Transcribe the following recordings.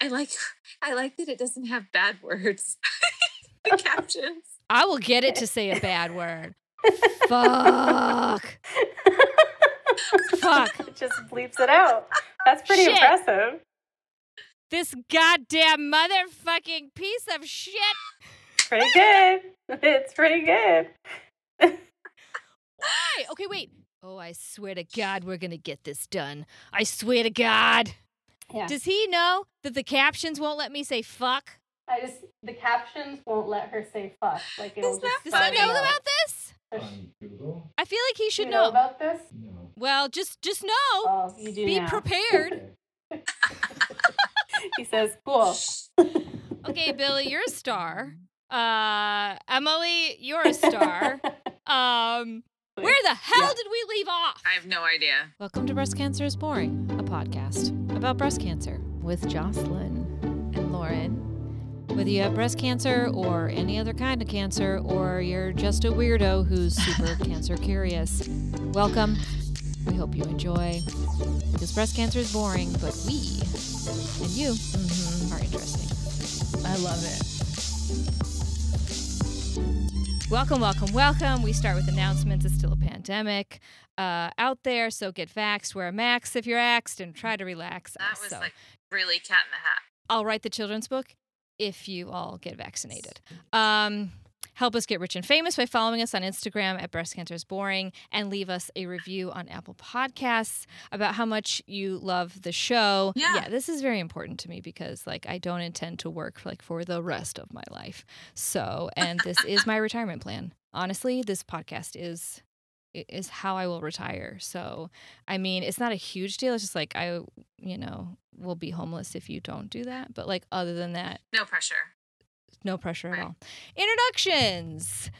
I like I like that it doesn't have bad words. the captions. I will get it to say a bad word. Fuck. Fuck. It just bleeps it out. That's pretty Shit. impressive. This goddamn motherfucking piece of shit. Pretty good. It's pretty good. Why? Okay, wait. Oh, I swear to God, we're gonna get this done. I swear to God. Yeah. Does he know that the captions won't let me say fuck? I just the captions won't let her say fuck. Like it'll Is that just Does he spell know about this? on Google? I feel like he should you know know. about this? No. well, just just know. Oh, you do Be now. prepared. he says, "Cool." Okay, Billy, you're a star. Uh, Emily, you're a star. Um, where the hell Yeah. did we leave off? I have no idea. Welcome to Breast Cancer is Boring, a podcast about breast cancer with Jocelyn and Lauren. Whether you have breast cancer or any other kind of cancer, or you're just a weirdo who's super cancer curious, welcome. We hope you enjoy. Because breast cancer is boring, but we and you mm-hmm. are interesting. I love it. Welcome, welcome, welcome. We start with announcements. It's still a pandemic uh, out there, so get vaxxed, wear a mask if you're axed, and try to relax. That was so. like really cat in the hat. I'll write the children's book if you all get vaccinated. Um, help us get rich and famous by following us on Instagram at Breast Cancer is Boring and leave us a review on Apple Podcasts about how much you love the show. Yeah. this is very important to me because like I don't intend to work like for the rest of my life. So, and this is my retirement plan. Honestly, this podcast is is how I will retire. So, I mean, it's not a huge deal. It's just like I, you know, will be homeless if you don't do that. But like other than that, No pressure. No pressure at all. Introductions.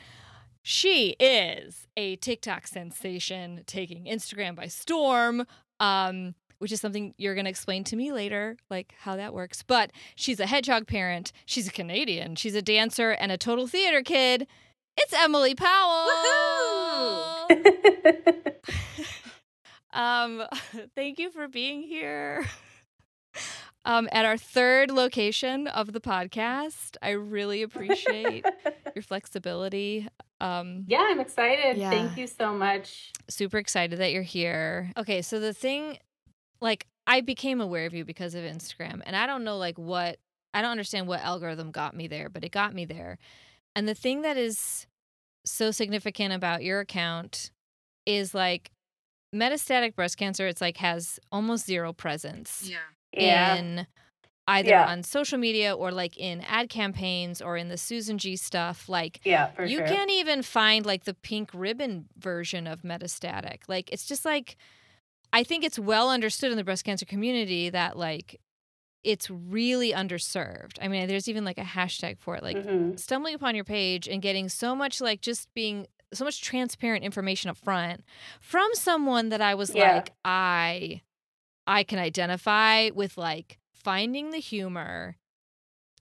She is a TikTok sensation taking Instagram by storm. Um which is something you're going to explain to me later, like how that works. But she's a hedgehog parent. She's a Canadian. She's a dancer and a total theater kid. It's Emily Powell. Um, thank you for being here. Um, at our third location of the podcast, I really appreciate your flexibility. Um, yeah, I'm excited. Yeah. Thank you so much. super excited that you're here. Okay, so the thing, like, I became aware of you because of Instagram, and I don't know, like, what I don't understand what algorithm got me there, but it got me there. And the thing that is so significant about your account is like metastatic breast cancer. It's like has almost zero presence Yeah. Yeah. in either Yeah. on social media or like in ad campaigns or in the Susan G stuff. Like yeah, you sure. can't even find like the pink ribbon version of metastatic. Like it's just like I think it's well understood in the breast cancer community that like it's really underserved. I mean, there's even like a hashtag for it, like Mhm. stumbling upon your page and getting so much like just being so much transparent information up front from someone that I was Yeah. like, I I can identify with like finding the humor,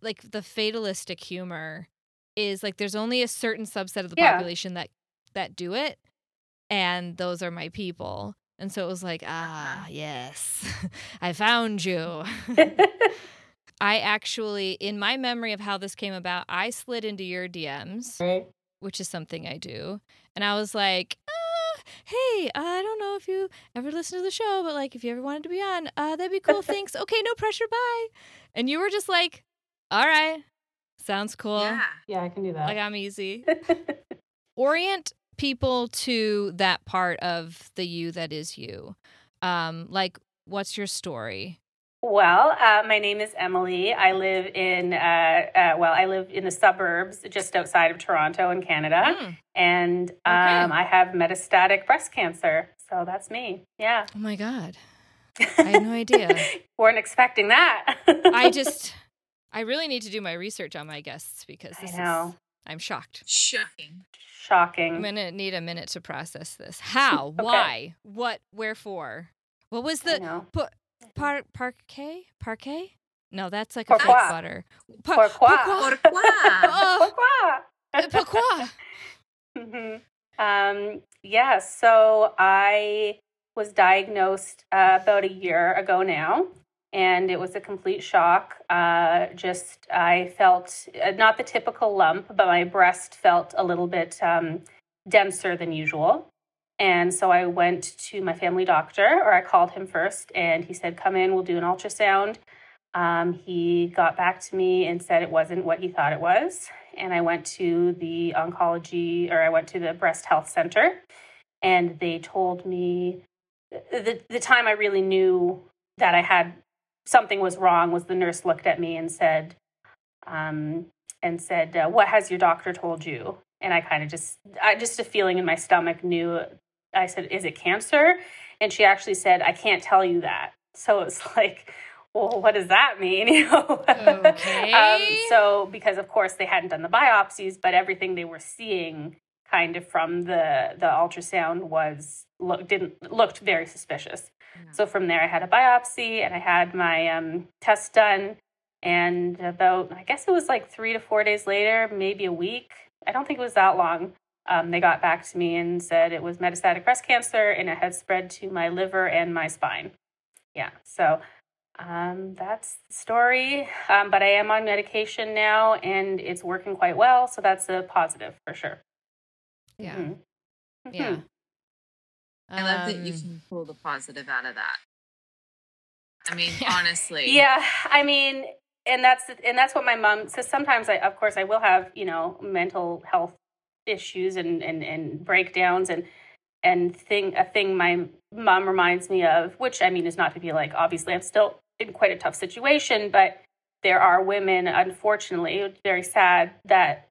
like the fatalistic humor is like there's only a certain subset of the Yeah. population that that do it and those are my people. And so it was like, ah, yes. I found you. I actually, in my memory of how this came about, I slid into your DMs, right. which is something I do. And I was like, uh, hey, I don't know if you ever listen to the show, but like if you ever wanted to be on, uh, that'd be cool. Thanks. Okay, no pressure. Bye. And you were just like, all right, sounds cool. Yeah. Yeah, I can do that. Like I'm easy. Orient people to that part of the you that is you. Um, like, what's your story? Well, uh, my name is Emily. I live in, uh, uh, well, I live in the suburbs just outside of Toronto in Canada. Mm. And um, I have metastatic breast cancer. So that's me. Yeah. Oh my God. I had no idea. Weren't expecting that. I just, I really need to do my research on my guests because I know. Is, I'm shocked. Shocking. Shocking. I'm going to need a minute to process this. How? Okay. Why? What? Wherefore? What was I the know. Par- par- parquet? Parquet? No, that's like a fake Pourquoi? butter. Pa- Pourquoi? Pourquoi? Oh, Pourquoi? pourquoi? Mhm. Um, yeah, so I was diagnosed uh, about a year ago now, and it was a complete shock. Uh, just I felt uh, not the typical lump, but my breast felt a little bit um, denser than usual. And so I went to my family doctor, or I called him first, and he said, Come in, we'll do an ultrasound. Um, he got back to me and said it wasn't what he thought it was. And I went to the oncology, or I went to the breast health center, and they told me the, the time I really knew that I had something was wrong was the nurse looked at me and said, um, and said, uh, "What has your doctor told you?" And I kind of just, I just a feeling in my stomach knew. I said, "Is it cancer?" And she actually said, "I can't tell you that." So it's like, well, what does that mean? You know. Okay. um, so because of course they hadn't done the biopsies, but everything they were seeing kind of from the the ultrasound was look didn't looked very suspicious. So from there, I had a biopsy and I had my um, test done. And about, I guess it was like three to four days later, maybe a week. I don't think it was that long. Um, they got back to me and said it was metastatic breast cancer and it had spread to my liver and my spine. Yeah, so um, that's the story. Um, but I am on medication now and it's working quite well. So that's a positive for sure. Yeah. Mhm. Yeah. Mhm. I love that you Um, can pull the positive out of that. I mean, Yeah. honestly. Yeah, I mean, and that's and that's what my mom says. Sometimes, I of course I will have you know mental health issues and and and breakdowns and and thing a thing my mom reminds me of, which I mean is not to be like obviously I'm still in quite a tough situation, but there are women, unfortunately, very sad that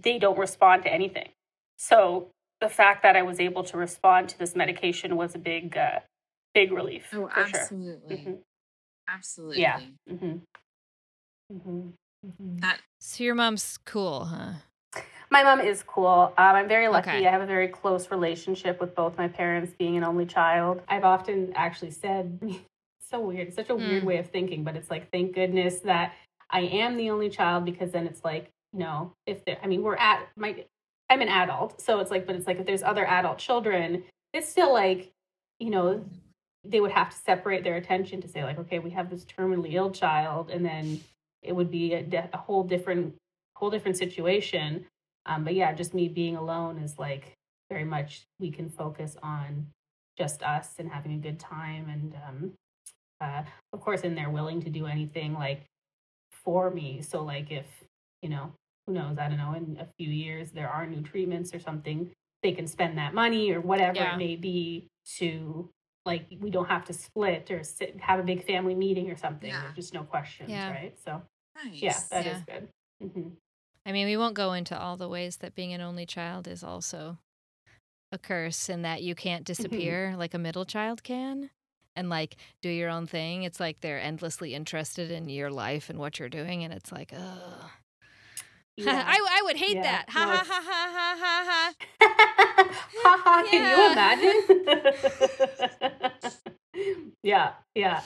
they don't respond to anything. So the fact that I was able to respond to this medication was a big, uh, big relief. Oh, for sure. absolutely. Mhm. Absolutely. Yeah. Mm-hmm. Mm-hmm. Mm-hmm. That So your mom's cool, huh? My mom is cool. Um, I'm very lucky. Okay. I have a very close relationship with both my parents, being an only child. I've often actually said, it's so weird. It's such a weird Mm. way of thinking, but it's like, thank goodness that I am the only child because then it's like, you know, if there, I mean, we're at my, I'm an adult. So it's like, but it's like if there's other adult children, it's still like, you know, they would have to separate their attention to say, like, okay, we have this terminally ill child, and then it would be a, de- a whole different, whole different situation. Um, but yeah, just me being alone is like very much we can focus on just us and having a good time. And um, uh, of course, and they're willing to do anything like for me. So, like, if you know, who knows, I don't know, in a few years there are new treatments or something, they can spend that money or whatever Yeah. it may be to like we don't have to split or sit, have a big family meeting or something. Yeah. There's just no questions, Yeah. right? So nice. yeah, that is Yeah. good. hmm I mean, we won't go into all the ways that being an only child is also a curse and that you can't mm-hmm. disappear like a middle child can and like do your own thing. It's like they're endlessly interested in your life and what you're doing. And it's like, ugh. Yeah. I, I would hate Yeah. that. Ha No, ha ha ha ha ha ha. Haha, Yeah. can you imagine? yeah, yeah.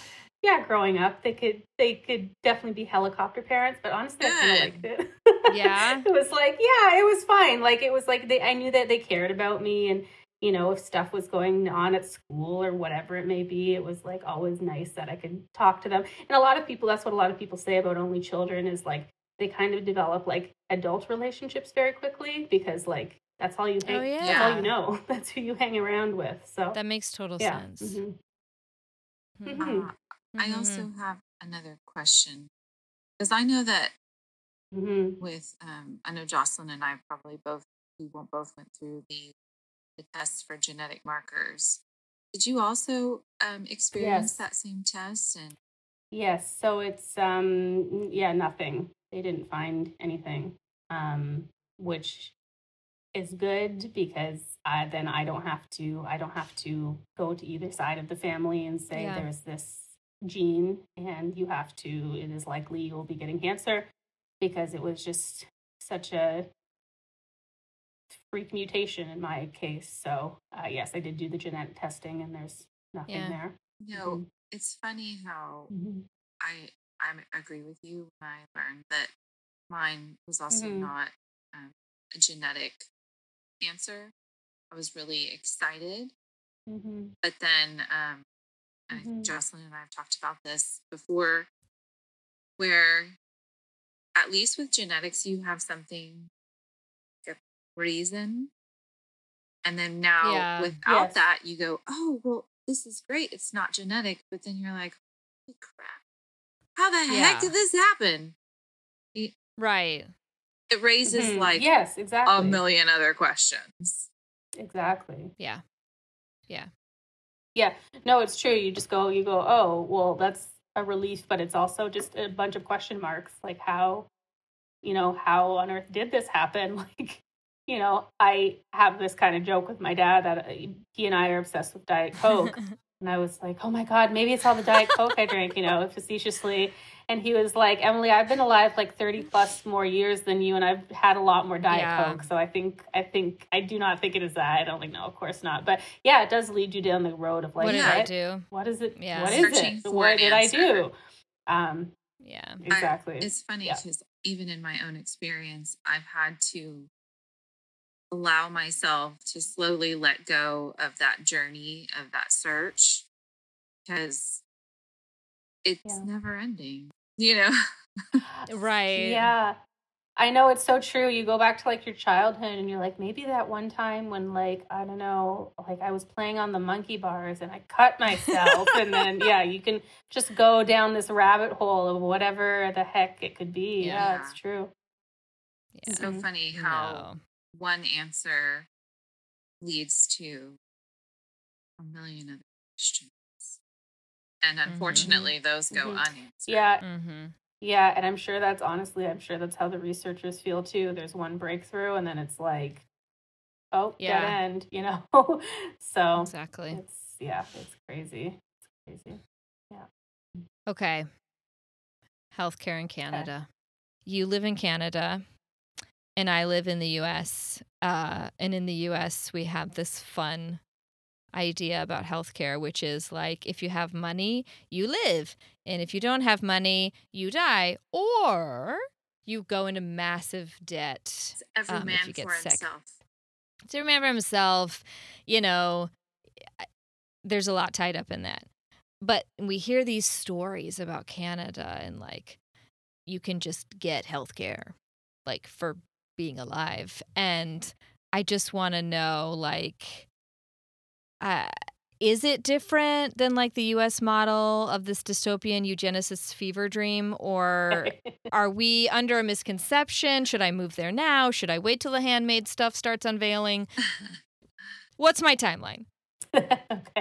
Yeah, growing up, they could they could definitely be helicopter parents, but honestly, I kind of liked it. Yeah? it was like, yeah, it was fine. Like it was like they I knew that they cared about me and you know, if stuff was going on at school or whatever it may be, it was like always nice that I could talk to them. And a lot of people, that's what a lot of people say about only children is like they kind of develop like adult relationships very quickly because like that's all you hang, Oh, that's all you know. That's who you hang around with. So That makes total yeah. sense. Mhm. Mhm. Mhm. Uh, I also have another question because I know that Mhm. with um, I know Jocelyn and I probably both we both went through the the tests for genetic markers. Did you also um, experience Yes. that same test? And Yes, so it's um yeah, nothing. They didn't find anything. Um which is good because uh, then I don't have to I don't have to go to either side of the family and say Yeah. there's this gene and you have to it is likely you'll be getting cancer because it was just such a freak mutation in my case. So uh, yes, I did do the genetic testing and there's nothing Yeah. there. you know, Mhm. it's funny how Mhm. I I agree with you when I learned that mine was also Mhm. not um, a genetic cancer. I was really excited, Mhm. but then um, mm-hmm. Jocelyn and I have talked about this before, where at least with genetics, you have something like a reason. And then now yeah. without yes. that, you go, oh, well, this is great. It's not genetic. But then you're like, holy crap. How the yeah. heck did this happen? Right. It raises mm-hmm. like yes, exactly. a million other questions. Exactly. Yeah. Yeah. Yeah. No, it's true. You just go, you go, oh, well, that's a relief, but it's also just a bunch of question marks. Like how, you know, how on earth did this happen? Like, you know, I have this kind of joke with my dad that uh, he and I are obsessed with Diet Coke. and I was like, oh my God, maybe it's all the Diet Coke I drink, you know, facetiously. And he was like, Emily, I've been alive like 30 plus more years than you, and I've had a lot more Diet yeah. Coke. So I think, I think, I do not think it is that. I don't think, no, of course not. But yeah, it does lead you down the road of like, what did what, I do? What is it? Yeah. What is Searching it? What did answer. I do? Um, yeah, exactly. I, it's funny because yeah. even in my own experience, I've had to allow myself to slowly let go of that journey of that search because it's yeah. never ending, you know? right. Yeah. I know it's so true. You go back to like your childhood and you're like, maybe that one time when like, I don't know, like I was playing on the monkey bars and I cut myself. and then, yeah, you can just go down this rabbit hole of whatever the heck it could be. Yeah, yeah it's true. Yeah. It's so mm-hmm. funny how no. one answer leads to a million other questions and mm-hmm. unfortunately mm-hmm. those go mm-hmm. unanswered yeah mm-hmm. yeah and i'm sure that's honestly i'm sure that's how the researchers feel too there's one breakthrough and then it's like oh yeah. dead end you know so exactly it's yeah it's crazy it's crazy yeah okay healthcare in canada okay. you live in canada and i live in the us uh, and in the us we have this fun idea about healthcare, which is like if you have money, you live. And if you don't have money, you die. Or you go into massive debt. It's every um, man if you get for sick. himself. It's every man for himself. You know, there's a lot tied up in that. But we hear these stories about Canada and like you can just get healthcare like for being alive. And I just want to know like uh, is it different than like the US model of this dystopian eugenicist fever dream? Or are we under a misconception? Should I move there now? Should I wait till the Handmaid stuff starts unveiling? What's my timeline? okay.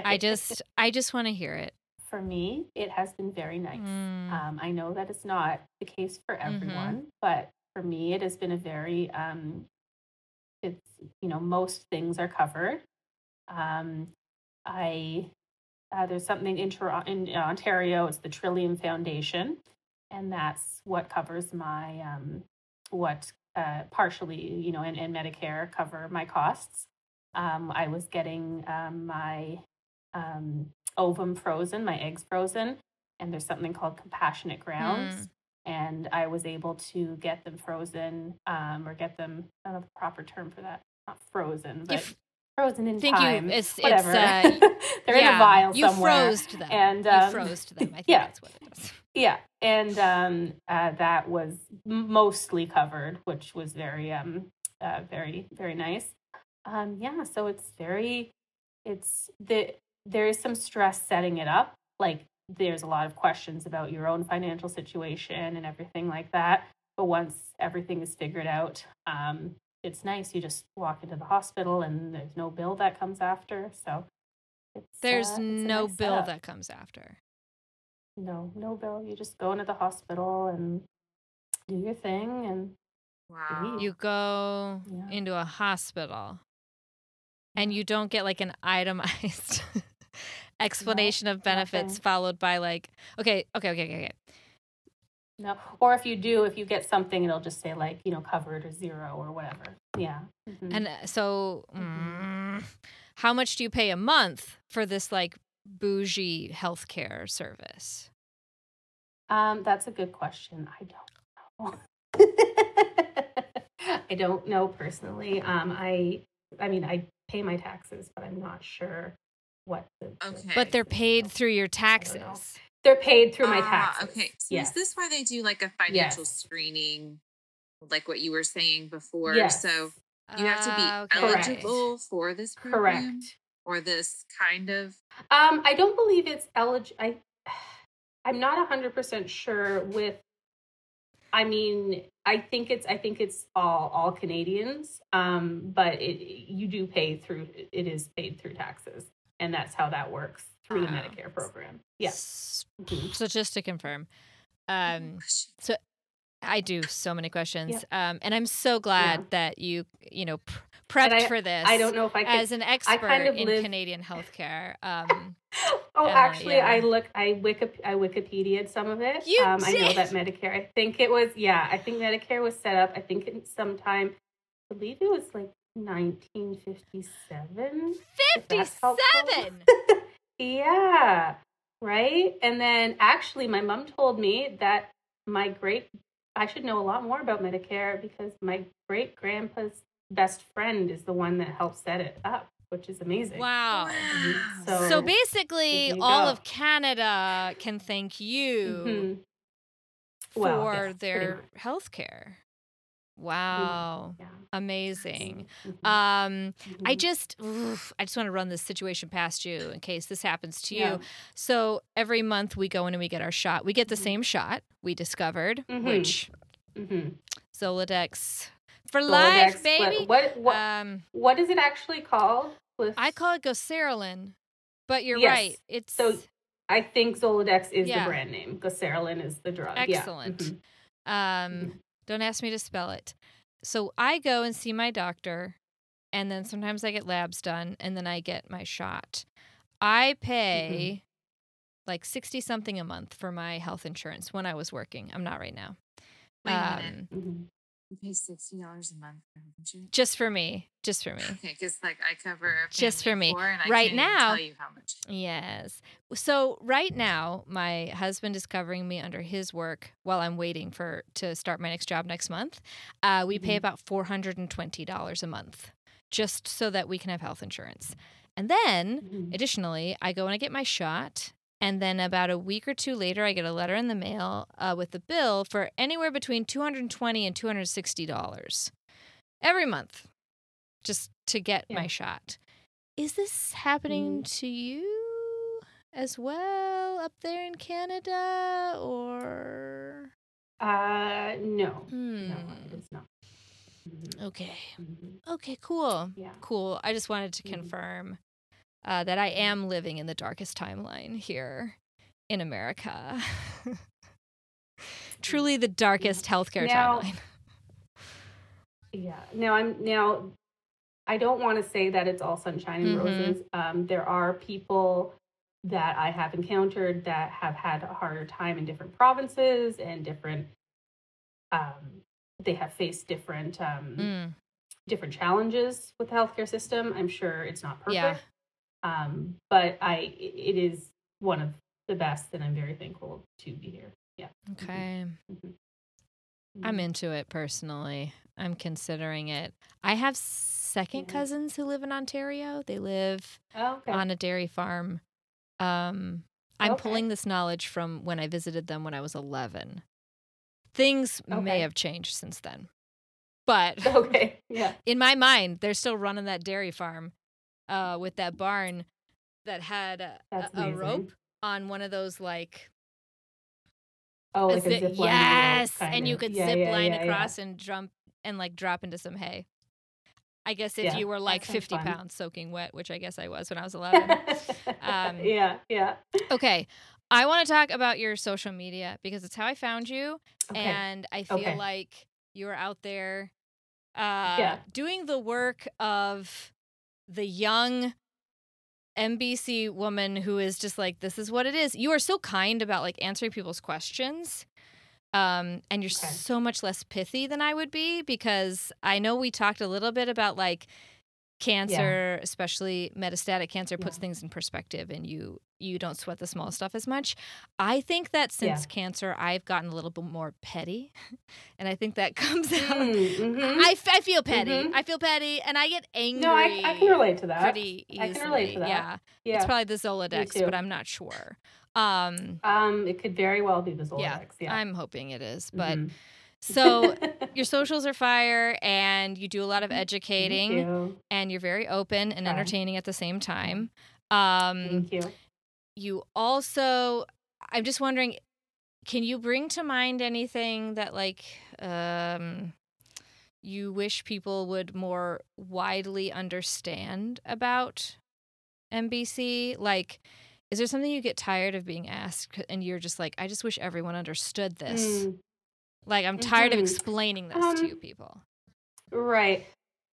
I just I just want to hear it. For me, it has been very nice. Mm. Um, I know that it's not the case for mm-hmm. everyone, mm-hmm. but for me, it has been a very um, it's you know most things are covered um, I uh, there's something in, in Ontario. It's the Trillium Foundation, and that's what covers my um, what uh, partially, you know, and, and Medicare cover my costs. Um, I was getting um, my um, ovum frozen, my eggs frozen, and there's something called compassionate grounds. Mm. And I was able to get them frozen um, or get them, I don't know the proper term for that, not frozen, but frozen in Thank time. You, it's, whatever. It's, uh, They're yeah, in a vial you somewhere. You froze them. And um, you froze them. I think yeah. that's what it is. Yeah, and um, uh, that was mostly covered, which was very, um, uh, very, very nice. Um, yeah, so it's very, it's the there is some stress setting it up. Like there's a lot of questions about your own financial situation and everything like that. But once everything is figured out, um, it's nice. You just walk into the hospital and there's no bill that comes after. So there's uh, no nice bill setup. that comes after. No, no bill. You just go into the hospital and do your thing and wow. Leave. You go yeah. into a hospital and you don't get like an itemized explanation no, of benefits nothing. followed by like okay, okay, okay, okay, okay. No, or if you do, if you get something, it'll just say like you know covered or zero or whatever. Yeah. Mm-hmm. And uh, so, mm, how much do you pay a month for this like bougie healthcare service? Um, that's a good question. I don't know. I don't know personally. Um, I, I mean, I pay my taxes, but I'm not sure what the, the Okay. But they're paid through your don't know. taxes. They're paid through my Ah, taxes. Okay. So yes. is this why they do like a financial Yes. screening, like what you were saying before? Yes. So you have to be Ah, okay. Correct. eligible for this program correct. or this kind of. Um, I don't believe it's eligible. I, I'm not hundred percent sure. With, I mean, I think it's. I think it's all all Canadians. Um, but it you do pay through. It is paid through taxes, and that's how that works through the Ah. Medicare program. Yes. S- Mhm. So just to confirm, um, so I do so many questions, um, and I'm so glad Yeah. that you you know pr- prepped I- for this. I don't know if I can. as an expert kind of in live- Canadian healthcare. Um, Oh, actually, yeah. I look, I Wiki, I Wikipedia'd some of it. You um, I know that Medicare. I think it was, yeah, I think Medicare was set up. I think in sometime, I believe it was like 1957. if that's helpful. Fifty-seven. Yeah, right. And then actually, my mom told me that my great, I should know a lot more about Medicare because my great grandpa's best friend is the one that helped set it up, which is amazing. Wow. So- So basically, all go. of Canada can thank you Mhm. for Well, yes, their much. health care. Wow. Yeah. Amazing. Mhm. Um, I Mhm. just, oof, I just want to run this situation past you in case this happens to Yeah. you. So every month we go in and we get our shot. We get the Mhm. same shot. We discovered, Mhm. which Mhm. Zoladex for Zoladex, life, baby. What what Um, what is it actually called? With I call it Goserelin, but you're Yes. right. It's So, I think Zoladex is Yeah. the brand name. Goserelin is the drug. Excellent. Yeah. Um, don't ask me to spell it. So I go and see my doctor, and then sometimes I get labs done, and then I get my shot. I pay like sixty something a month for my health insurance when I was working. I'm not right now. Wait a minute. Um, Mhm. You pay sixty dollars a month for health insurance. just for me, just for me. Okay, because like I cover Just for me. Right now- tell you how much. Yes. So right now, my husband is covering me under his work while I'm waiting for to start my next job next month. Uh, we pay Mhm. about four hundred and twenty dollars a month, just so that we can have health insurance. And then, Mhm. additionally, I go and I get my shot. And then about a week or two later, I get a letter in the mail uh, with the bill for anywhere between two hundred and twenty and two hundred sixty dollars every month, just to get Yeah. my shot. Is this happening to you as well up there in Canada, or? Uh, no, Hmm. no, it is not. Mhm. Okay. Mhm. Okay. Cool. Yeah. Cool. I just wanted to Mhm. confirm uh, that I am living in the darkest timeline here in America. Truly the darkest healthcare Now- timeline. Yeah. Now I'm now. I don't want to say that it's all sunshine and Mhm. roses. Um, there are people that I have encountered that have had a harder time in different provinces and different. Um, they have faced different um, Mm. different challenges with the healthcare system. I'm sure it's not perfect. Yeah. Um, but I it is one of the best, and I'm very thankful to be here. Yeah. Okay. Mhm. I'm into it personally. I'm considering it. I have second Yeah. cousins who live in Ontario. They live Oh, okay. on a dairy farm. Um, I'm Okay. pulling this knowledge from when I visited them when I was 11. Things may have changed since then. But okay. Yeah. in my mind, they're still running that dairy farm uh, with that barn that had a, a, rope on one of those like Oh, like a zip- zip line. yes, and you could Yeah, zip yeah, line yeah, across and jump and like drop into some hay. I guess if you were like 50 fun. pounds soaking wet, which I guess I was when I was 11. Um, yeah, yeah. okay, I want to talk about your social media because it's how I found you, Okay. and I feel Okay. like you're out there uh, doing the work of the young MBC woman who is just like, this is what it is. You are so kind about like answering people's questions. Um, and you're Okay. so much less pithy than I would be because I know we talked a little bit about like cancer, especially metastatic cancer, puts Yeah. things in perspective and you you don't sweat the small stuff as much. I think that since Yeah. cancer, I've gotten a little bit more petty. And I think that comes out. Mm, mhm. I, I feel petty. Mhm. I feel petty and I get angry. no, I, I can relate to that. Pretty easily. I can relate to that. Yeah. Yeah. It's probably the Zoladex, too. but I'm not sure. Um, um, it could very well be the Zoladex. yeah, Yeah. I'm hoping it is. But Mhm. so your socials are fire and you do a lot of educating you. and you're very open and entertaining at the same time. Um, Thank you. you also, I'm just wondering, can you bring to mind anything that like um, you wish people would more widely understand about MBC? Like, is there something you get tired of being asked and you're just like, I just wish everyone understood this? Mm. Like, I'm tired of Mhm. explaining this to Um, you people. Right.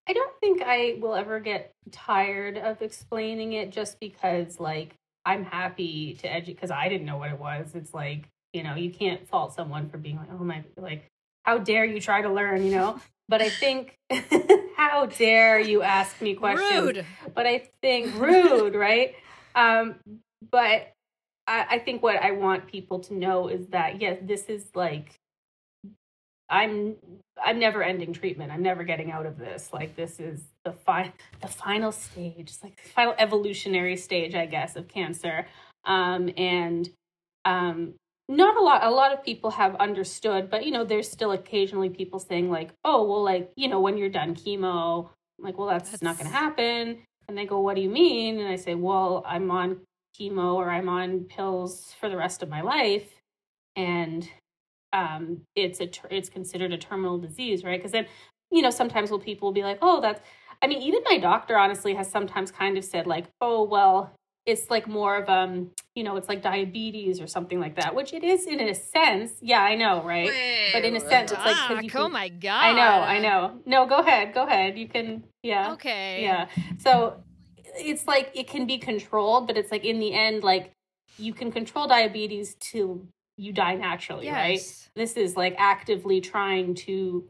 I don't think I will ever get tired of explaining it just because, like, I'm happy to educate because I didn't know what it was. It's like, you know, you can't fault someone for being like, oh my, like, how dare you try to learn, you know? But I think, how dare you ask me questions? Rude. but I think rude, right? Um, but I, I think what I want people to know is that yes, this is like I'm I'm never ending treatment. I'm never getting out of this. Like this is the fi- the final stage. It's like the final evolutionary stage, I guess, of cancer. Um, and um, not a lot. A lot of people have understood, but you know, there's still occasionally people saying like, "Oh, well, like you know, when you're done chemo, I'm like, well, that's, not going to happen." And they go, "What do you mean?" And I say, "Well, I'm on chemo or I'm on pills for the rest of my life, and um, it's a ter- it's considered a terminal disease, right? Because then, you know, sometimes will people will be like, "Oh, that's." I mean, even my doctor honestly has sometimes kind of said like, "Oh, well, it's like more of um, you know, it's like diabetes or something like that," which it is in a sense. Yeah, I know, right? But in a sense, it's like you oh my god! I know, I know. No, go ahead, go ahead. You can, yeah. Okay. Yeah. So it's like it can be controlled, but it's like in the end, like you can control diabetes till you die naturally, right? This is like actively trying to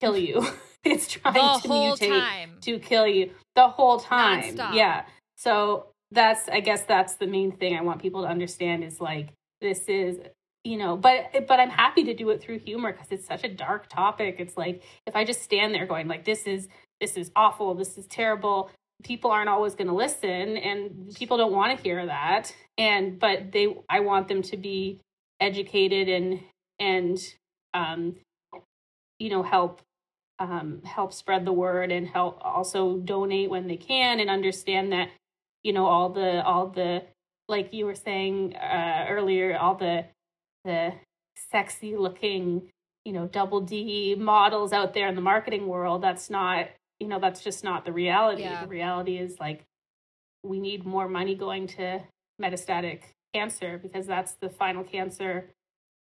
kill you. it's trying The to mutate time. to kill you the whole time. Nonstop. Yeah. So that's I guess that's the main thing I want people to understand is like this is you know but eh, but I'm happy to do it through humor because it's such a dark topic. It's like if I just stand there going like this is this is awful, this is terrible, people aren't always going to listen and people don't want to hear that and but they I want them to be educated and and um you know help um, help spread the word and help also donate when they can and understand that you know all the all the like you were saying uh, earlier all the the sexy looking you know double d models out there in the marketing world that's not you know that's just not the reality Yeah. the reality is like we need more money going to metastatic cancer because that's the final cancer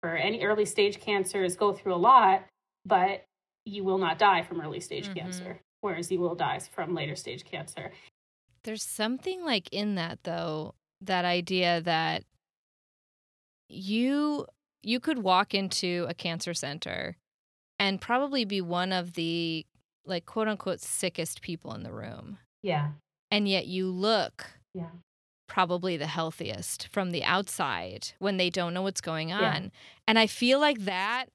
for any early stage cancers go through a lot but you will not die from early stage Mhm. cancer whereas you will die from later stage cancer There's something like in that though, that idea that you you could walk into a cancer center and probably be one of the like quote unquote sickest people in the room. yeah And yet you look yeah probably the healthiest from the outside when they don't know what's going on. Yeah. And I feel like that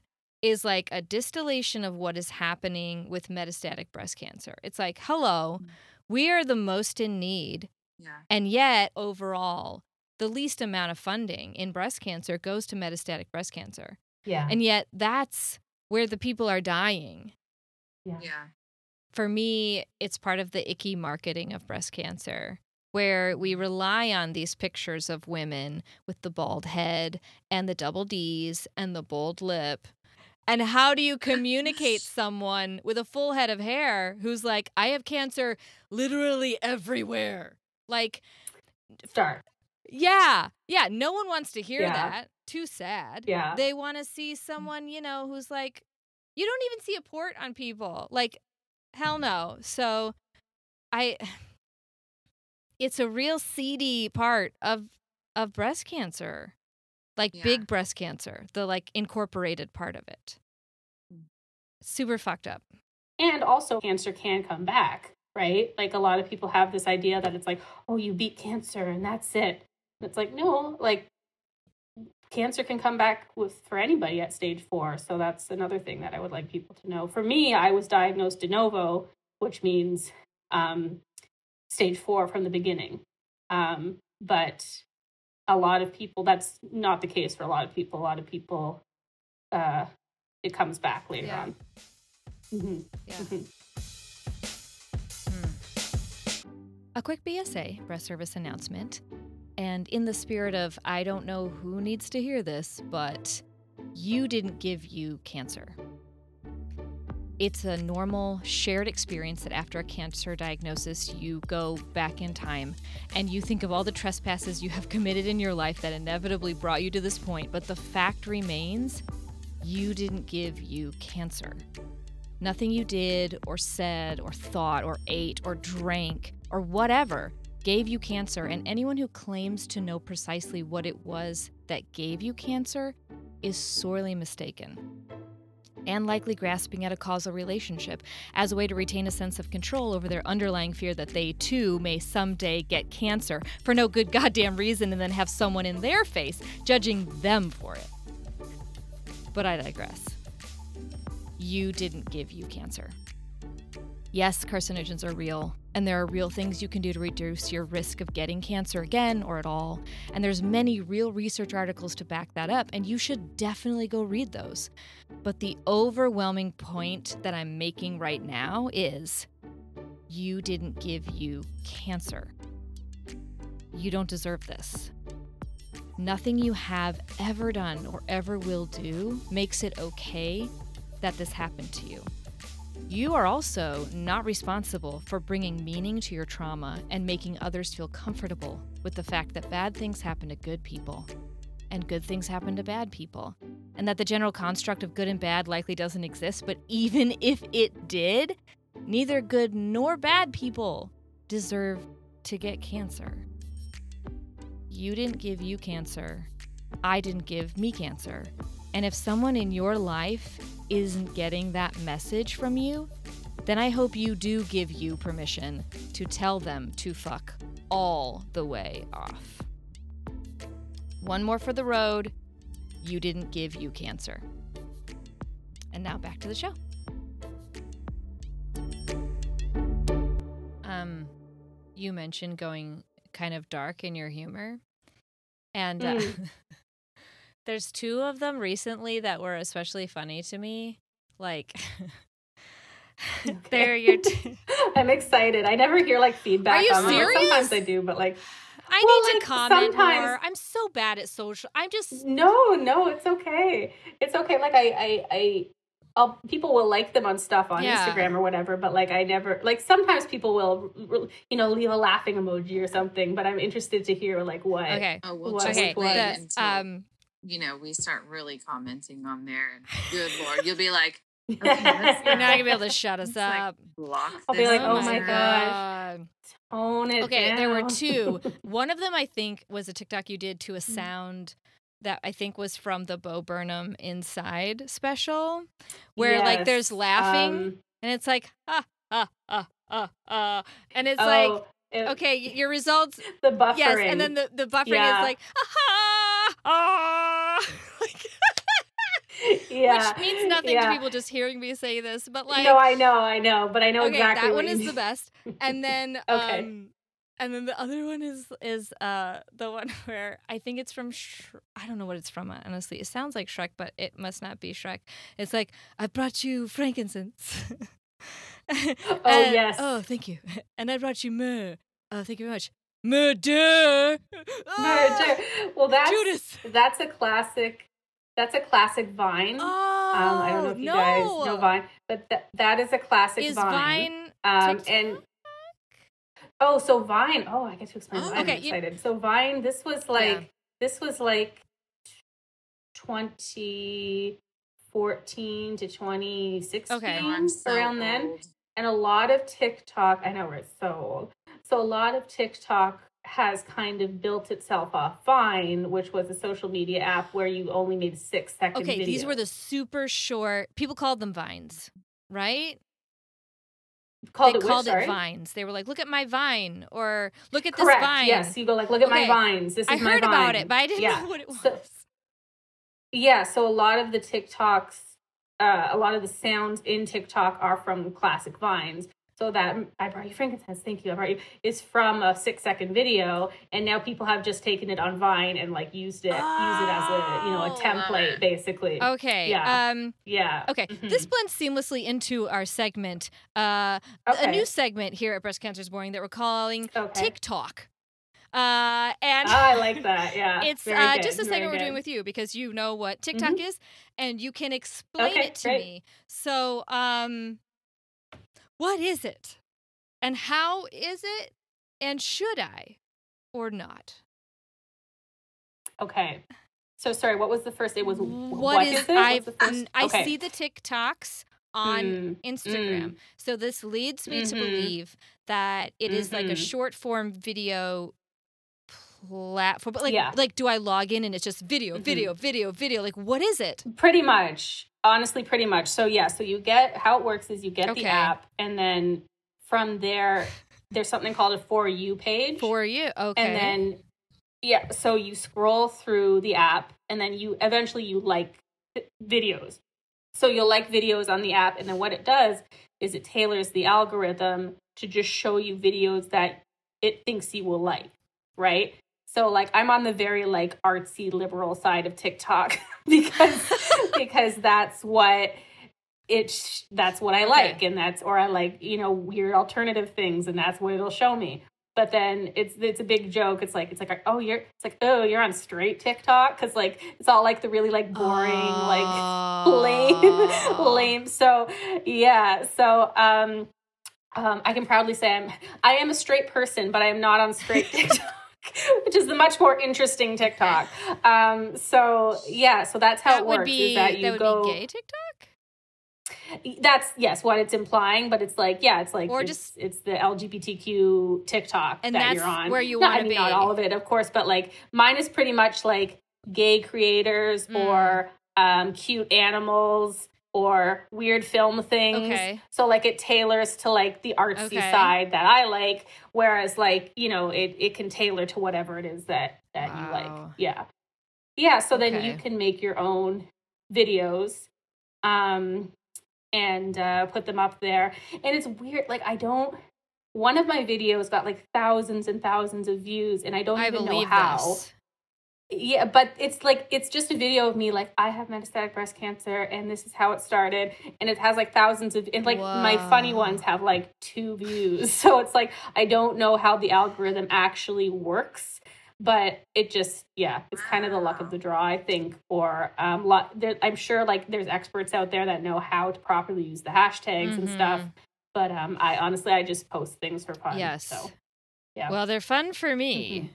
is like a distillation of what is happening with metastatic breast cancer. It's like, hello, Mm. we are the most in need. Yeah. And yet, overall, the least amount of funding in breast cancer goes to metastatic breast cancer. yeah And yet, that's where the people are dying. yeah Yeah. For me, it's part of the icky marketing of breast cancer, where we rely on these pictures of women with the bald head and the double D's and the bold lip. And how do you communicate someone with a full head of hair who's like, I have cancer literally everywhere? Like, start yeah, yeah. No one wants to hear Yeah. that. Too sad. yeah They want to see mm. someone, you know, who's like, you don't even see a port on people. Like, hell no. So, I, it's a real seedy part of of breast cancer, like Yeah. big breast cancer, the like incorporated part of it. Mm. Super fucked up. and also cancer can come back right? Like a lot of people have this idea that it's like, oh, you beat cancer and that's it. It's like, no, like cancer can come back with for anybody at stage four. So that's another thing that I would like people to know. For me, I was diagnosed de novo, which means um, stage four from the beginning. Um, but a lot of people, that's not the case for a lot of people. A lot of people, uh, it comes back later Yeah. on. hmm Yeah. Mhm. A quick BSA, breast service announcement. And in the spirit of, I don't know who needs to hear this, but you didn't give you cancer. It's a normal shared experience that after a cancer diagnosis, you go back in time and you think of all the trespasses you have committed in your life that inevitably brought you to this point. But the fact remains you didn't give you cancer. Nothing you did or said or thought or ate or drank or whatever gave you cancer, and anyone who claims to know precisely what it was that gave you cancer is sorely mistaken. And likely grasping at a causal relationship as a way to retain a sense of control over their underlying fear that they too may someday get cancer for no good goddamn reason and then have someone in their face judging them for it. But I digress you didn't give you cancer. Yes, carcinogens are real, and there are real things you can do to reduce your risk of getting cancer again or at all. And there's many real research articles to back that up, and you should definitely go read those. But the overwhelming point that I'm making right now is you didn't give you cancer. You don't deserve this. Nothing you have ever done or ever will do makes it okay that this happened to you. You are also not responsible for bringing meaning to your trauma and making others feel comfortable with the fact that bad things happen to good people and good things happen to bad people, and that the general construct of good and bad likely doesn't exist, but even if it did, neither good nor bad people deserve to get cancer. You didn't give you cancer. I didn't give me cancer. And if someone in your life isn't getting that message from you, then I hope you do give you permission to tell them to fuck all the way off. One more for the road. You didn't give you cancer. And now back to the show. Um, you mentioned going kind of dark in your humor, and uh, Mm. there's two of them recently that were especially funny to me. Like, they're your. T- I'm excited. I never hear like feedback. Are you on them. Sometimes? I do, but like, I Well, need like, to comment sometimes- more. I'm so bad at social. I'm just. no, no, it's okay. It's okay. Like I, I, I. I'll, people will like them on stuff on Yeah. Instagram or whatever, but like I never like sometimes people will you know leave a laughing emoji or something, but I'm interested to hear like what Okay. Oh, we'll What- Okay. what- wait the- until um. You know we start really commenting on there, and good lord, you'll be like, You're not gonna be able to shut us It's like, up. block. I'll be like, oh my user. gosh. God. tone it Okay, there were two. One of them, I think, was a TikTok you did to a sound that I think was from the Bo Burnham Inside special, where like there's laughing um, and it's like ah ah ah ah ah, and it's like oh, it- okay, your results the buffering. yes, and then the the buffering Yeah. is like ah ah, like, yeah, which means nothing yeah. to people just hearing me say this, but like no, I know, I know, but I know okay, exactly that one is the best. And then Okay. um and then the other one is is uh the one where I think it's from Sh- I don't know what it's from honestly. It sounds like Shrek, but it must not be Shrek. It's like I brought you frankincense. Oh, yes. Oh, thank you. And I brought you myrrh. Oh, thank you very much. Murder. Murder. Well, that's Judas. that's a classic. That's a classic Vine. Oh, um, I don't know if you no. guys know Vine, but th- that is a classic Is Vine. Vine Um, and oh, so Vine. Oh, I get to explain Oh, Vine. okay, I'm you- excited. So Vine. This was like Yeah. this was like 2014 to 2016 Okay. Oh, so around then and a lot of TikTok, I know we're so old. So a lot of TikTok has kind of built itself off Vine, which was a social media app where you only made six second Okay, videos. these were the super short. People called them vines, right? called they it called which, sorry? it vines. They were like, "Look at my vine," or "Look at Correct. this vine." Yes, you go like, look at Okay. my vines. This is I my heard about it, but I didn't Yeah. know what it was. So- Yeah, so a lot of the TikToks, uh, a lot of the sounds in TikTok are from classic vines. So that I brought you frankincense, thank you. I brought you. It's from a six second video, and now people have just taken it on Vine and like used it, use it as a you know a Oh, template, basically. okay. Yeah. Um. Yeah. Okay. Mhm. This blends seamlessly into our segment. Uh, a new segment here at Breast Cancer's Boring that we're calling Okay. TikTok. Uh, and Ah, I like that. Yeah. it's uh, just a very segment we're doing with you because you know what TikTok is and you can explain Okay, it to great. me. So, um, what is it? And how is it? And should I or not? Okay. So sorry, what was the first? It was what is, it? I? What's the first? n- I Okay. see the TikToks on Mm, Instagram. So this leads me to Mhm. believe that it is like a Mhm. short form video platform. But like, Yeah. like, do I log in and it's just video, Mhm. video, video, video? Like, what is it? Pretty much. Honestly, pretty much. So yeah, so you get how it works is you get Okay. the app and then from there there's something called a for you page. For you, okay. and then yeah, so you scroll through the app and then you eventually you like videos. So you'll like videos on the app and then what it does is it tailors the algorithm to just show you videos that it thinks you will like, right? So like I'm on the very like artsy liberal side of TikTok because because that's what it's that's what I like and that's or I like you know weird alternative things and that's what it'll show me. But then it's it's a big joke. It's like it's like oh you're it's like oh you're on straight TikTok because like it's all like the really like boring like lame Oh. lame. So yeah so um um I can proudly say I'm I am a straight person but I am not on straight TikTok. Which is the much more interesting TikTok. Um, so yeah, so that's how that it would be is that you would go. be gay TikTok. That's yes, what it's implying, but it's like yeah, it's like Or it's, just- it's the LGBTQ TikTok And that that's you're on. where you I mean, be. Not all of it, of course, but like mine is pretty much like gay creators Mm. or um, cute animals or weird film things. Okay. So like it tailors to like the artsy Okay. side that I like, whereas like you know it it can tailor to whatever it is that that you like. Yeah, yeah. So then you can make your own videos, um, and uh, put them up there. And it's weird. Like I don't. One of my videos got like thousands and thousands of views, and I don't I even know how. this. Yeah, but it's like it's just a video of me like I have metastatic breast cancer and this is how it started and it has like thousands of and like my funny ones have like two views. So it's like I don't know how the algorithm actually works, but it just yeah, it's kind of the luck of the draw I think or um lot there, I'm sure like there's experts out there that know how to properly use the hashtags and stuff. Mhm. But um I honestly I just post things for fun. Yes. So yeah. Well, they're fun for me. Thank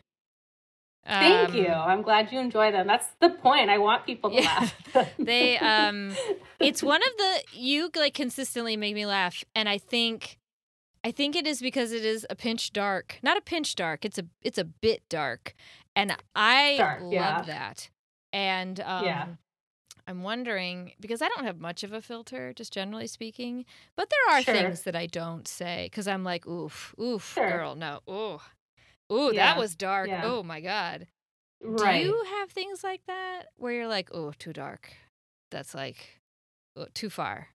Um, you. I'm glad you enjoy them. That's the point. I want people to Yeah. laugh. They um it's one of the you like consistently make me laugh and I think I think it is because it is a pinch dark. Not a pinch dark, it's a it's a bit dark. And I Dark, love yeah. that. And um Yeah. I'm wondering because I don't have much of a filter, just generally speaking, but there are Sure. things that I don't say because I'm like, oof, oof, Sure. girl, no, ooh, ooh, Yeah, that was dark. yeah. Oh my god. right. Do you have things like that where you're like, oh, too dark? That's like oh, too far.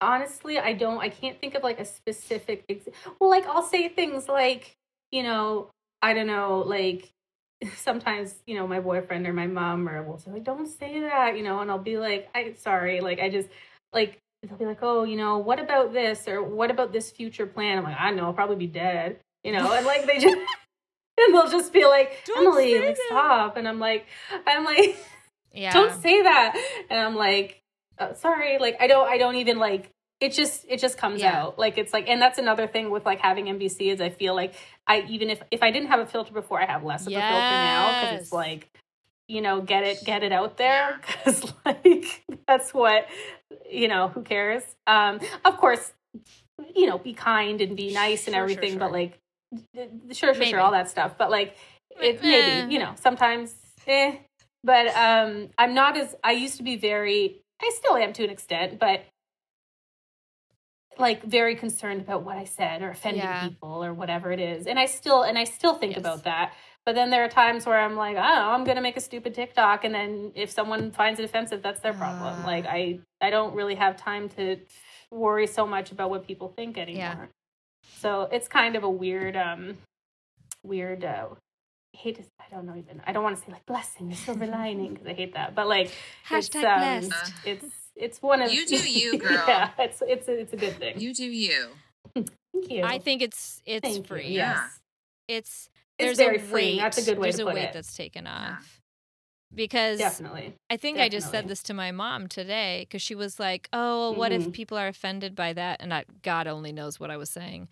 Honestly, I don't. I can't think of like a specific. Ex- well, like I'll say things like, you know, I don't know, like sometimes you know my boyfriend or my mom or will say like, don't say that, you know, and I'll be like, I sorry, like I just like they'll be like, oh, you know, what about this or what about this future plan? I'm like, I know, I'll probably be dead, you know, and like they just. And they'll just be like, Don't Emily, like, stop. And I'm like, I'm like, Yeah. don't say that and i'm like uh, sorry like i don't i don't even like it just it just comes Yeah. out like it's like and that's another thing with like having MBC is i feel like i even if if i didn't have a filter before i have less of a filter now because it's like you know get it get it out there because like that's what you know who cares um of course you know be kind and be nice and Sure, sure, everything but like sure sure Maybe. sure all that stuff but like it Eh. maybe you know sometimes eh but um i'm not as i used to be very i still am to an extent but like very concerned about what I said or offending Yeah. people or whatever it is. And I still and I still think Yes. about that. But then there are times where I'm like, know, I'm gonna make a stupid TikTok and then if someone finds it offensive, that's their problem. Ah. like I I don't really have time to worry so much about what people think anymore. So it's kind of a weird um weird uh I hate to, I don't know even I don't want to say like blessing, silver lining because I hate that. But like Hashtag it's, um, blessed. it's it's one of You do you, girl. yeah, it's it's a, it's a good thing. You do you. Thank you. I think it's it's Thank you. free. Yeah. It's It's there's very a freeing. weight. That's a good way to there's to a weight it. that's taken Yeah. Because definitely. I think I just said this to my mom today because she was like, "Oh, what if Mhm. people are offended by that?" And I, God only knows what I was saying,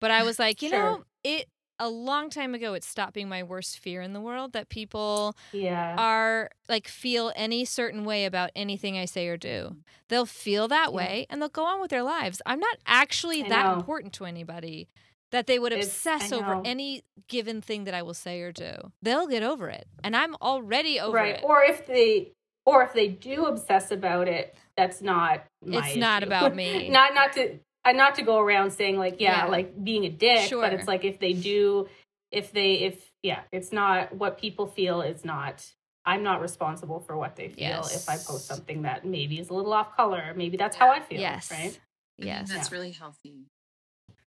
but I was like, you Sure. know, it a long time ago it stopped being my worst fear in the world that people Yeah. are like feel any certain way about anything I say or do. They'll feel that Yeah. way and they'll go on with their lives. I'm not actually I that know. important to anybody that they would obsess I over any given thing that I will say or do. They'll get over it. And I'm already over right. it. Or if they or if they do obsess about it, that's not my It's not about me. not not to uh, not to go around saying like yeah, Yeah. like being a dick, Sure. but it's like if they do if they if yeah, it's not what people feel is not I'm not responsible for what they feel if I post something that maybe is a little off color. Maybe that's how I feel. yes. Right. Yes. that's really healthy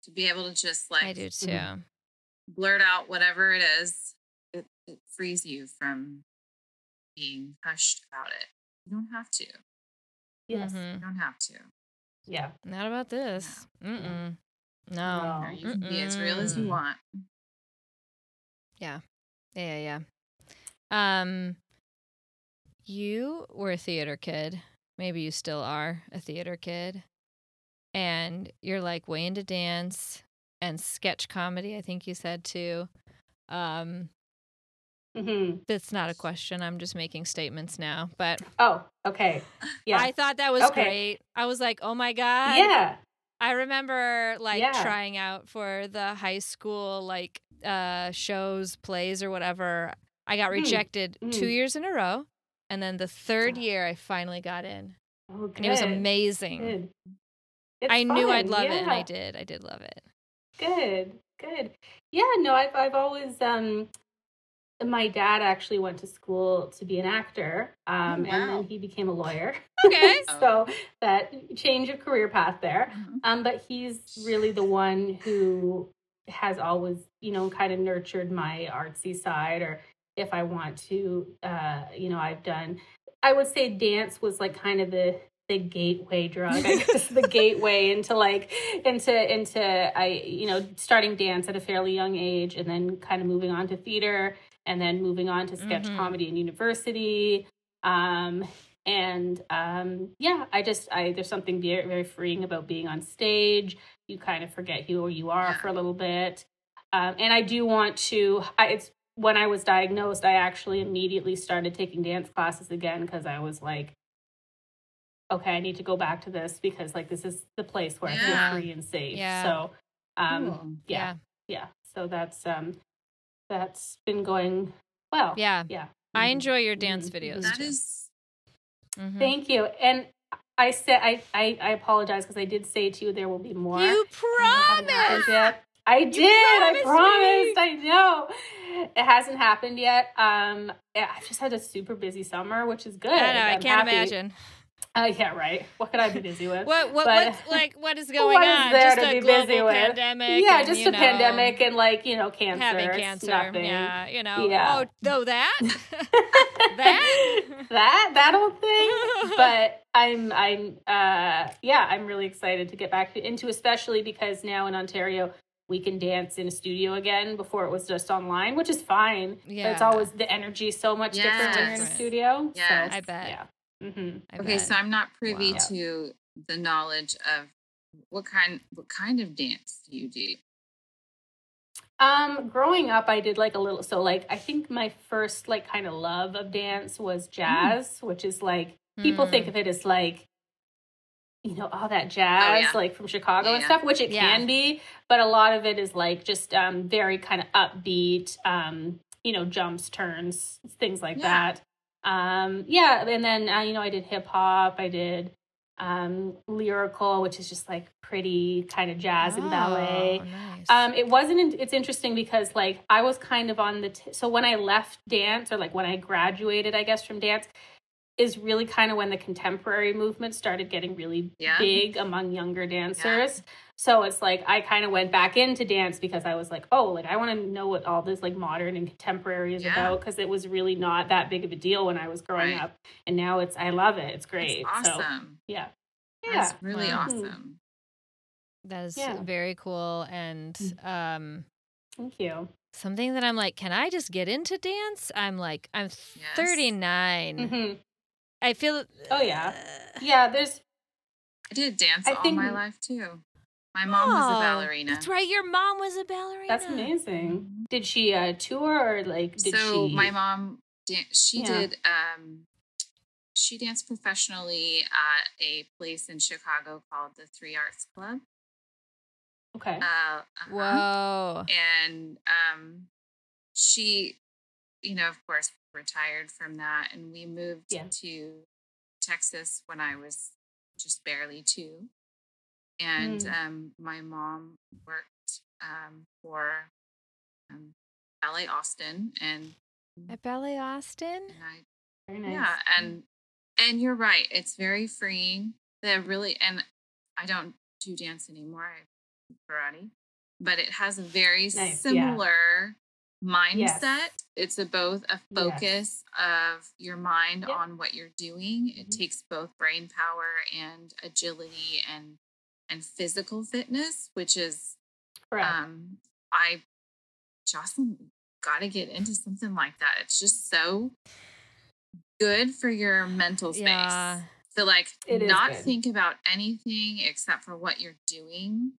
to be able to just like I do too. Blurt out whatever it is. It, it frees you from being hushed about it. You don't have to. Yes. Mhm. You don't have to. Yeah. Not about this. Mm-mm. No. No. You can be as real as you Mm-mm. want. Yeah, yeah, yeah. Um, you were a theater kid. Maybe you still are a theater kid, and you're like way into dance and sketch comedy. I think you said too. Um, hmm that's not a question. I'm just making statements now. But Oh, okay. Yeah. I thought that was Okay. great. I was like, oh my god. yeah. I remember like Yeah. trying out for the high school like uh shows, plays or whatever. I got Mm, rejected two mm. years in a row. And then the third year I finally got in. Oh, good. And it was amazing. Good. It's I knew I'd fun, love it and I did. I did love it. Good, good. Yeah, no, I've I've always um my dad actually went to school to be an actor. Um Oh, and then he became a lawyer. Okay. so that change of career path there. Mhm. Um, but he's really the one who has always, you know, kind of nurtured my artsy side. Or if I want to, uh, you know, I've done. I would say dance was like kind of the the gateway drug. I guess the gateway into like into into I you know starting dance at a fairly young age, and then kind of moving on to theater, and then moving on to sketch Mhm. comedy in university. Um, and um yeah i just i there's something very very freeing about being on stage you kind of forget who you are for a little bit um and i do want to I, it's when i was diagnosed i actually immediately started taking dance classes again because i was like okay i need to go back to this because like this is the place where i feel free and safe Yeah. so um Cool. yeah yeah so that's um that's been going well Yeah. yeah I Mhm. enjoy your dance Mhm. videos. That too. is Mhm. Thank you. And I said I I, I apologize because I did say to you there will be more. You And it promised. yet. I did. I promised promised. I know. It hasn't happened yet. Um, yeah, I've just had a super busy summer, which is good. I know. I I'm can't happy. imagine. Uh, yeah, right. What could I be busy with? What what But- what's like what is going What is on? there just to a be global busy with? pandemic. yeah, and, just a know, pandemic and like you know cancer. having cancer. nothing. Yeah, you know. Yeah. Oh, though that that that that old thing but i'm i'm uh yeah i'm really excited to get back into especially because now in ontario we can dance in a studio again before it was just online which is fine but it's always the energy so much different when you're in a studio Yes. so I bet. yeah hmm okay. bet. So I'm not privy Wow. to the knowledge of what kind what kind of dance do you do? Um, growing up, I did like a little. So, like, I think my first like kind of love of dance was jazz, which is like people Hmm. think of it as like, you know, all that jazz, yeah. like from Chicago Yeah, and stuff, which it Yeah. can be, but a lot of it is like just um very kind of upbeat, um, you know, jumps, turns, things like Yeah. that. Um, yeah, and then uh, you know, I did hip hop, I did um, lyrical, which is just like pretty kind of jazz and Oh, ballet. nice. Um, it wasn't. in- It's interesting because like I was kind of on the. T- so when I left dance, or like when I graduated, I guess from dance, is really kind of when the contemporary movement started getting really Yeah. big among younger dancers. So it's like I kind of went back into dance because I was like, oh, like I want to know what all this like modern and contemporary is Yeah. about because it was really not that big of a deal when I was growing Right. up, and now it's I love it. It's That's great. So awesome. yeah, That's yeah. really Wow. awesome. that is yeah. very cool and Mm. um Thank you. something that I'm like, can I just get into dance? I'm like, I'm 39. hmm I feel. Oh, yeah. uh, Yeah, there's I did dance I all think- my life too. My mom was a Oh, ballerina. That's right. Your mom was a ballerina. that's amazing. Mhm. Did she uh, tour or like did so she? my mom dan- she Yeah. did um she danced professionally at a place in chicago called the three arts club Okay. uh, uh-huh. Whoa. and um she you know of course retired from that and we moved Yeah. to texas when i was just barely two and Mm. um my mom worked um for um, ballet austin and At Ballet Austin? and I Very nice. yeah, and and you're right. It's very freeing. They're really and I don't do dance anymore. I do karate, but it has a very Nice, yeah. similar mindset. Yes. It's a both a focus of your mind Yep. on what you're doing. It Mhm. takes both brain power and agility and and physical fitness, which is Correct. um I Jocelyn got to get into something like that. It's just so good for your mental space. Yeah. So like It not think about anything except for what you're doing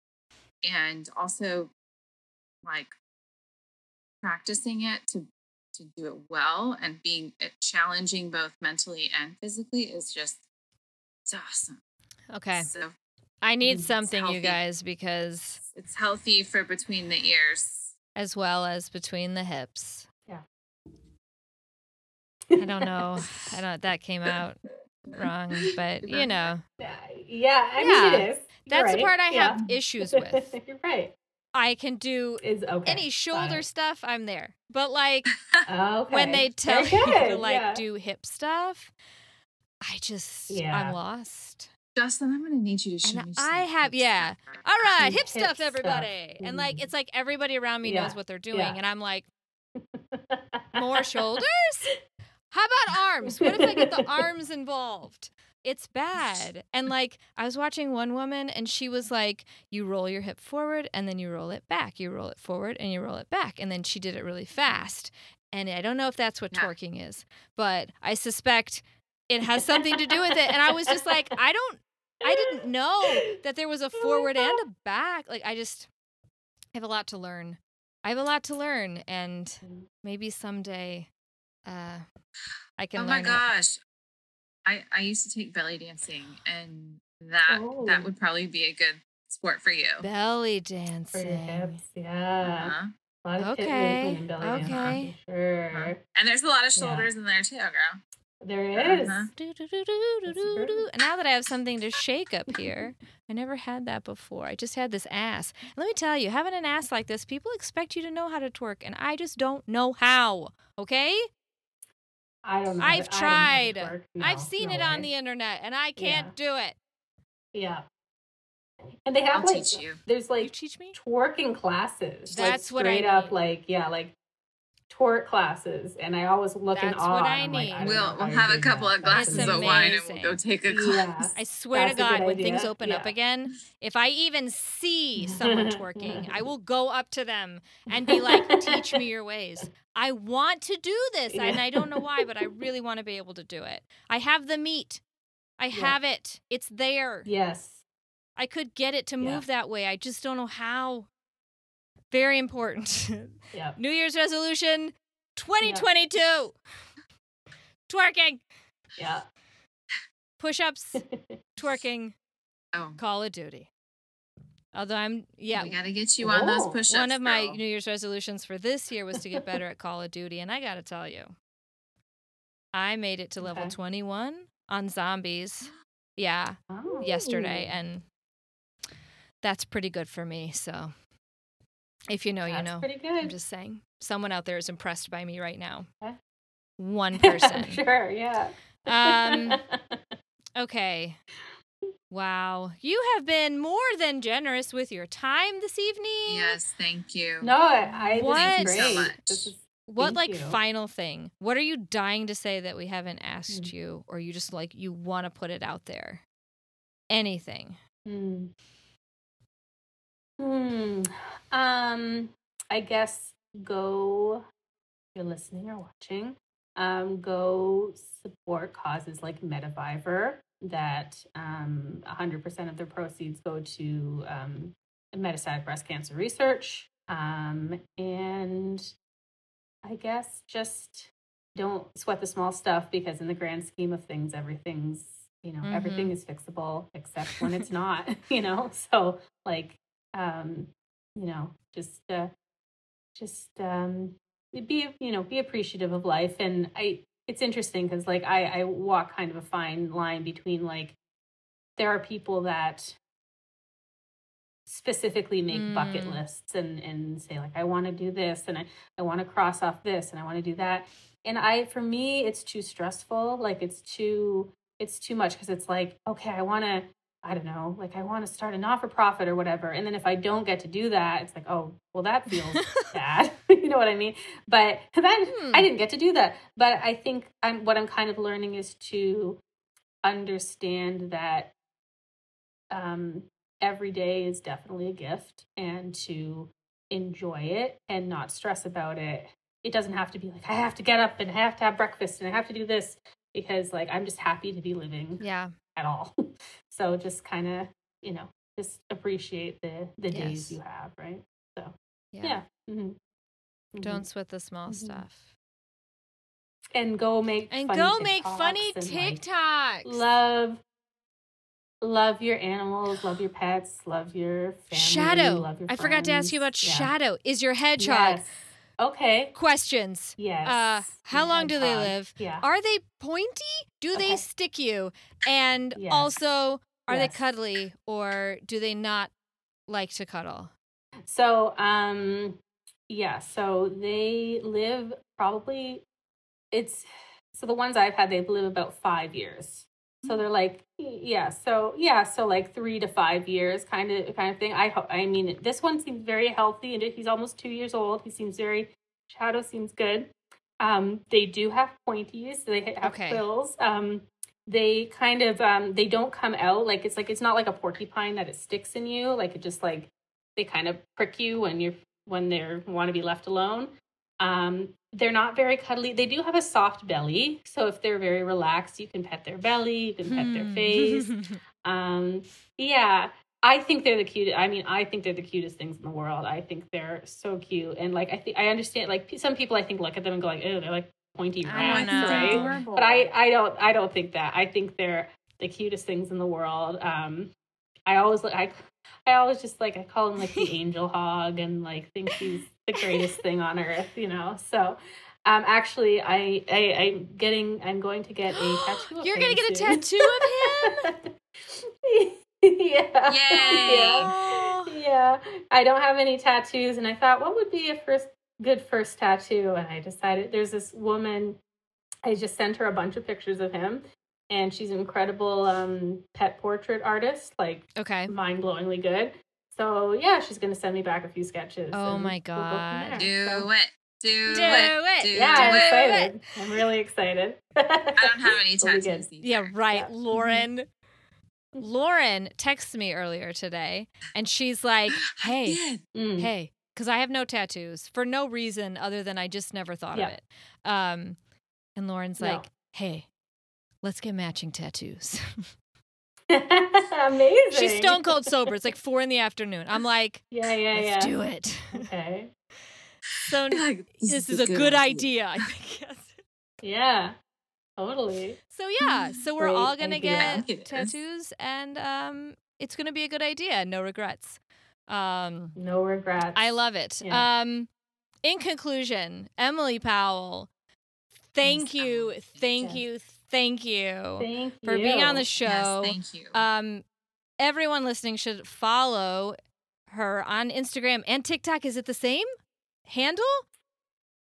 and also like practicing it to to do it well and being challenging both mentally and physically is just it's awesome. Okay. So I need something, you guys, because it's healthy for between the ears. as well as between the hips. Yeah. I don't know. I don't. That came out wrong, but you know, yeah, yeah, I Yeah. mean it is. You're that's the part I Yeah. have issues with. You're right. I can do Is okay. any shoulder it. stuff. I'm there, but like Okay. when they tell Very you to like yeah. do hip stuff, I just Yeah. I'm lost. Justin, I'm gonna need you to show And me. I have- yeah. stuff. All right, hip, hip stuff, stuff. everybody. And like it's like everybody around me knows what they're doing, Yeah. and I'm like, more shoulders? How about arms? What if I get the arms involved? It's bad. And like I was watching one woman and she was like, you roll your hip forward and then you roll it back. You roll it forward and you roll it back. And then she did it really fast. And I don't know if that's what Yeah. twerking is, but I suspect it has something to do with it. And I was just like, I don't I didn't know that there was a Oh forward and a back. Like I just I have a lot to learn. I have a lot to learn and maybe someday uh I can Oh my learn it. gosh. I I used to take belly dancing and that Oh. that would probably be a good sport for you. Belly For your dancing. hips, yeah. Uh-huh. A lot of Okay, belly okay. for Sure. Uh-huh. And there's a lot of Yeah. shoulders in there too, girl. There is. Uh-huh. Do, do, do, do. And now that I have something to shake up here, I never had that before. I just had this ass. And let me tell you, having an ass like this, people expect you to know how to twerk, and I just don't know how. Okay? I don't know. I've how to- I don't know tried. twerk. No, I've seen no it on the internet, and I can't do it. Yeah. And they have I'll like teach you. there's you like teach me? twerking classes. That's like, what I straight up need. like yeah, like twerk classes. And I always look in That's awe. what and I I'm like, need. I don't We'll we'll have a couple that. of That's glasses of wine and we'll go take a Yeah. class. I swear That's to God, when things idea. open up again, if I even see someone twerking, I will go up to them and be like, teach me your ways. I want to do this. And I don't know why, but I really want to be able to do it. I have the meat. I Yeah. have it. It's there. Yes. I could get it to Yeah. move that way. I just don't know how. Very important. Yeah. New Year's resolution 2022. Twerking, Yeah. push ups, twerking, Oh, Call of Duty. Although I'm, yeah, we gotta get you on those Oh, push-ups. one of my girl. New Year's resolutions for this year was to get better at Call of Duty, and I got to tell you, I made it to level 21 on zombies. Yeah, Oh. yesterday, and that's pretty good for me. So, if you know, you know. pretty good. I'm just saying. Someone out there is impressed by me right now. Okay. One person. sure, yeah. Um, Okay. Wow. You have been more than generous with your time this evening. Yes, thank you. no, I, I What? Thank you so much. This is What Thank like you. final thing? What are you dying to say that we haven't asked Mm. you or you just like you want to put it out there? Anything. Hmm. Hmm. Um, I guess go. If you're listening or watching. Um, go support causes like METAvivor. That um, 100% of their proceeds go to um, metastatic breast cancer research. Um, and I guess just don't sweat the small stuff because in the grand scheme of things, everything's you know Mhm. everything is fixable except when it's not. You know, so like um, you know just uh, just um, be you know be appreciative of life and I it's interesting because like I I walk kind of a fine line between like there are people that specifically make bucket Mm. lists and and say like I want to do this and I I want to cross off this and I want to do that and I for me it's too stressful like it's too it's too much because it's like okay I want to I don't know like I want to start a not for profit or whatever and then if I don't get to do that it's like oh well that feels bad you know what I mean but then Hmm. I didn't get to do that but I think I'm what I'm kind of learning is to understand that um every day is definitely a gift and to enjoy it and not stress about it. It doesn't have to be like I have to get up and I have to have breakfast and I have to do this because like I'm just happy to be living Yeah. At all. so just kind of, you know, just appreciate the the Yes. days you have, right? So, Yeah. yeah. Mhm. Mhm. Don't sweat the small Mhm. stuff. and go make And go make funny TikToks like, love love your animals, love your pets, love your family, Shadow. love your I forgot to ask you about. Yeah. Shadow. Is your hedgehog? Yes. Okay. Questions. Yes. Uh, how long do they live? Yeah. Are they pointy? Do they stick you? And Yes. also, are they cuddly or do they not like to cuddle? So, um, yeah. So they live probably. It's so the ones I've had they live about five years. So they're like, yeah. So yeah. So like three to five years, kind of kind of thing. I ho- I mean, this one seems very healthy, and he's almost two years old. He seems very. Shadow seems good. Um, they do have pointies. So they have Okay. quills. Um, they kind of um, they don't come out like it's like it's not like a porcupine that it sticks in you. Like it just like they kind of prick you when you're when they want to be left alone. Um, they're not very cuddly. They do have a soft belly, so if they're very relaxed, you can pet their belly, you can pet their Hmm. face. Um, yeah, I think they're the cutest. I mean, I think they're the cutest things in the world. I think they're so cute, and like I think I understand. Like p- some people, I think look at them and go like, "Oh, they're like pointy rats," right? adorable. But I, I don't, I don't think that. I think they're the cutest things in the world. Um, I always, I, I always just like I call him like the angel hog, and like think he's the greatest thing on earth, you know. So, um, actually, I, I, I'm getting, I'm going to get a tattoo. of You're gonna get a tattoo of him? yeah. Yay. Yeah. Yeah. I don't have any tattoos, and I thought, what would be a first good first tattoo? And I decided there's this woman. I just sent her a bunch of pictures of him, and she's an incredible um, pet portrait artist, like Okay. mind blowingly good. So yeah, she's gonna send me back a few sketches. Oh and my we'll go God. do So- it. Do, Do it. it. Do yeah, I'm it. excited. I'm really excited. I don't have any It'll be good. tattoos. either. Yeah, right. Yeah. Lauren. Lauren texted me earlier today and she's like, hey. Mm. hey, because I have no tattoos for no reason other than I just never thought Yeah. of it. Um, and Lauren's No. like, hey, let's get matching tattoos. Amazing. She's stone cold sober. It's like four in the afternoon. I'm like, Yeah, yeah, let's yeah. do it. Okay. so Like, this is a good idea. I think. Yes. Yeah. Totally. So yeah, so we're Great all gonna idea. get tattoos, and um, it's gonna be a good idea. No regrets. Um, No regrets. I love it. Yeah. Um, in conclusion, Emily Powell, thank Yes, you, thank you, thank you Thank for you. being on the Yes, show. thank you. um, everyone listening should follow her on Instagram and TikTok. Is it the same handle?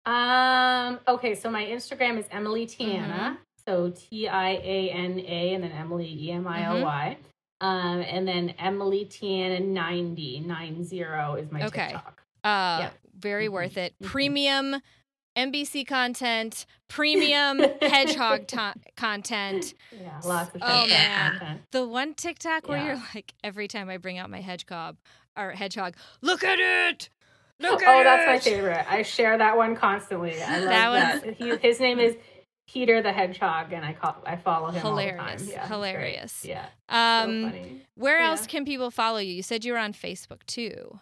Um. Okay. So my Instagram is Emily Tiana. Mm-hmm. So T I A N A and then Emily E M I L Y. Mm-hmm. Um. And then Emily Tiana 90 90 is my Okay. TikTok. Uh, Yeah. very Mhm, worth it. mhm. Premium MBC content, premium hedgehog to- content. Yeah. Lots of Oh, man. content. The one TikTok where Yeah. you're like, every time I bring out my hedgehog or hedgehog, look at it. Look at Oh, at that's my favorite. I share that one constantly. I love That that. He, his name is Peter the Hedgehog, and I call I follow him all the time. Hilarious. Yeah. Hilarious. Yeah. Um, so funny. where Yeah. else can people follow you? You said you were on Facebook too.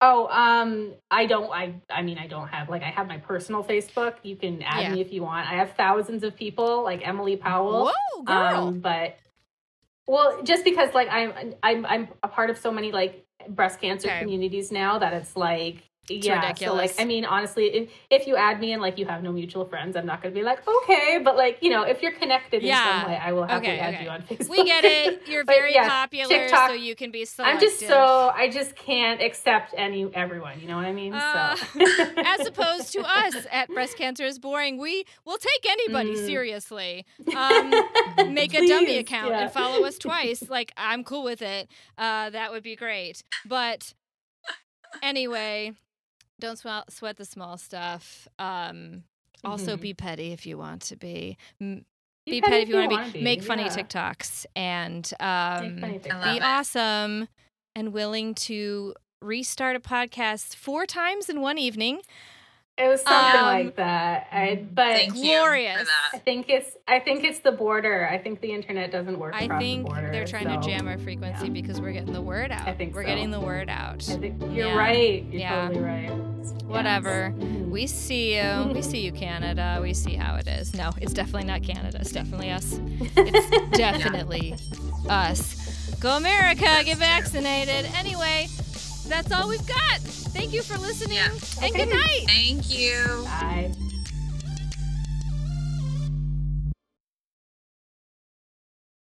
Oh, um, I don't. I, I mean, I don't have like I have my personal Facebook. You can add Yeah. me if you want. I have thousands of people like Emily Powell. Whoa, girl. Um, but well, just because like I'm I'm I'm a part of so many like breast cancer Okay. communities now that it's like yeah. So ridiculous. like I mean, honestly, if if you add me and like you have no mutual friends, I'm not gonna be like okay, but like you know, if you're connected in Yeah. some way, I will happily Okay, add okay. you on Facebook. we get it. You're But, very yeah, popular, TikTok- so you can be selective. I'm just so I just can't accept any everyone. You know what I mean? Uh, so as opposed to us at breast cancer is boring we will take anybody Mm. seriously um, make a dummy account yeah. and follow us twice like i'm cool with it uh, that would be great but anyway don't swell, sweat the small stuff um, also Mhm. be petty if you want to be M- be, Be petty, petty if you want to wanna be make funny yeah. tiktoks and um, funny TikToks. love be it. awesome and willing to restart a podcast four times in one evening It was something Um, like that. I, but Thank you glorious. for that. I think it's I think it's the border. I think the internet doesn't work I across think the border. they're trying so to jam our frequency yeah. because we're getting the word out. I think we're so. getting the word out. I think you're Yeah. right. You're Yeah. totally right. Whatever. Mhm. We see you. We see you, Canada. We see how it is. No, it's definitely not Canada. It's definitely us. It's definitely us. Go America. Get vaccinated. Anyway, that's all we've got. Thank you for listening. Yeah. And Okay. good night. Thank you. Bye.